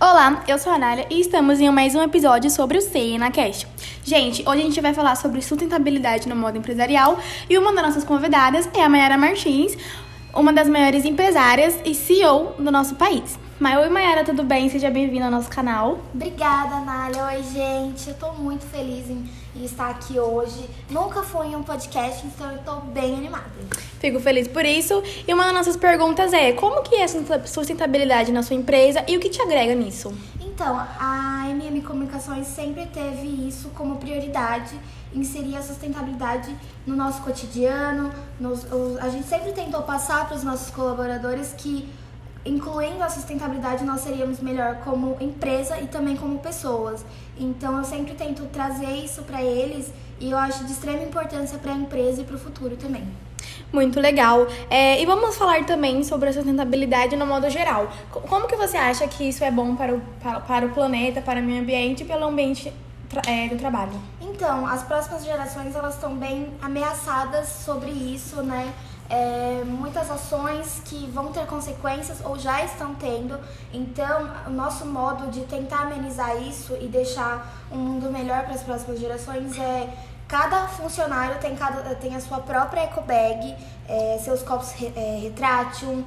Olá, eu sou a Anália e estamos em mais um episódio sobre o CENACast. Gente, hoje a gente vai falar sobre sustentabilidade no modo empresarial e uma das nossas convidadas é a Mayara Martins, uma das maiores empresárias e CEO do nosso país. Oi, Mayara, tudo bem? Seja bem-vinda ao nosso canal. Obrigada, Anália. Oi, gente. Eu tô muito feliz em estar aqui hoje. Nunca fui em um podcast, então eu tô bem animada. Fico feliz por isso. E uma das nossas perguntas é: como que é a sustentabilidade na sua empresa e o que te agrega nisso? Então, a MM Comunicações sempre teve isso como prioridade, inserir a sustentabilidade no nosso cotidiano. Nos, a gente sempre tentou passar para os nossos colaboradores que incluindo a sustentabilidade, nós seríamos melhor como empresa e também como pessoas. Então, eu sempre tento trazer isso para eles e eu acho de extrema importância para a empresa e para o futuro também. Muito legal. É, e vamos falar também sobre a sustentabilidade no modo geral. Como que você acha que isso é bom para o, para, para o planeta, para o meio ambiente e pelo ambiente é, do trabalho? Então, as próximas gerações elas estão bem ameaçadas sobre isso, né? é, muitas ações que vão ter consequências ou já estão tendo. Então, o nosso modo de tentar amenizar isso e deixar um mundo melhor para as próximas gerações é cada funcionário tem, cada, tem a sua própria eco bag, é, seus copos re, é, retrátil.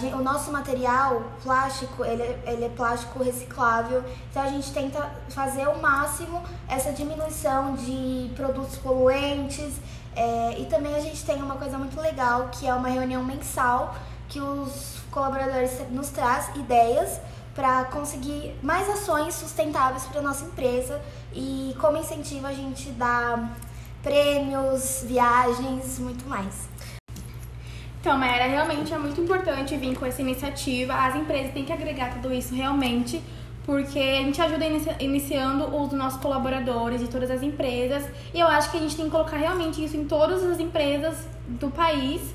Gente, o nosso material plástico, ele, é, ele é plástico reciclável, então a gente tenta fazer o máximo essa diminuição de produtos poluentes é, e também a gente tem uma coisa muito legal, que é uma reunião mensal que os colaboradores nos traz ideias para conseguir mais ações sustentáveis para nossa empresa e como incentivo a gente dá prêmios, viagens, muito mais. Então, Mayara, realmente é muito importante vir com essa iniciativa. As empresas têm que agregar tudo isso realmente porque a gente ajuda inici iniciando os nossos colaboradores de todas as empresas e eu acho que a gente tem que colocar realmente isso em todas as empresas do país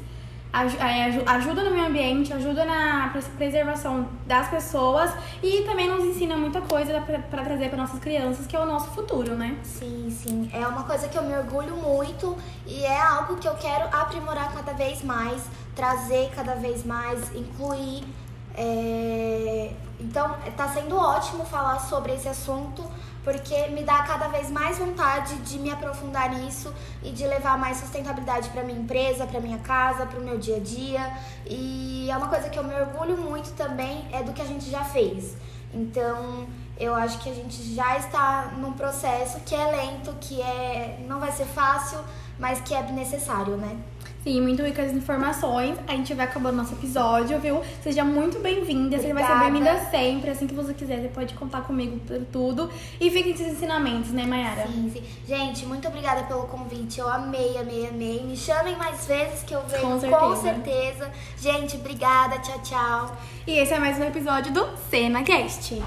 ajuda no meio ambiente, ajuda na preservação das pessoas e também nos ensina muita coisa para trazer para nossas crianças, que é o nosso futuro, né? Sim, sim. É uma coisa que eu me orgulho muito e é algo que eu quero aprimorar cada vez mais, trazer cada vez mais, incluir é... Então, está sendo ótimo falar sobre esse assunto, porque me dá cada vez mais vontade de me aprofundar nisso e de levar mais sustentabilidade para minha empresa, para minha casa, para o meu dia a dia. E é uma coisa que eu me orgulho muito também é do que a gente já fez. Então, eu acho que a gente já está num processo que é lento, que é não vai ser fácil, mas que é necessário, né? Sim, muito ricas informações. A gente vai acabando nosso episódio, viu? Seja muito bem-vinda. Você vai ser bem-vinda sempre. Assim que você quiser, você pode contar comigo por tudo. E fiquem esses ensinamentos, né, Mayara? Sim, sim. Gente, muito obrigada pelo convite. Eu amei, amei, amei. Me chamem mais vezes que eu venho, com certeza. Com certeza. Gente, obrigada. Tchau, tchau. E esse é mais um episódio do CenaCast.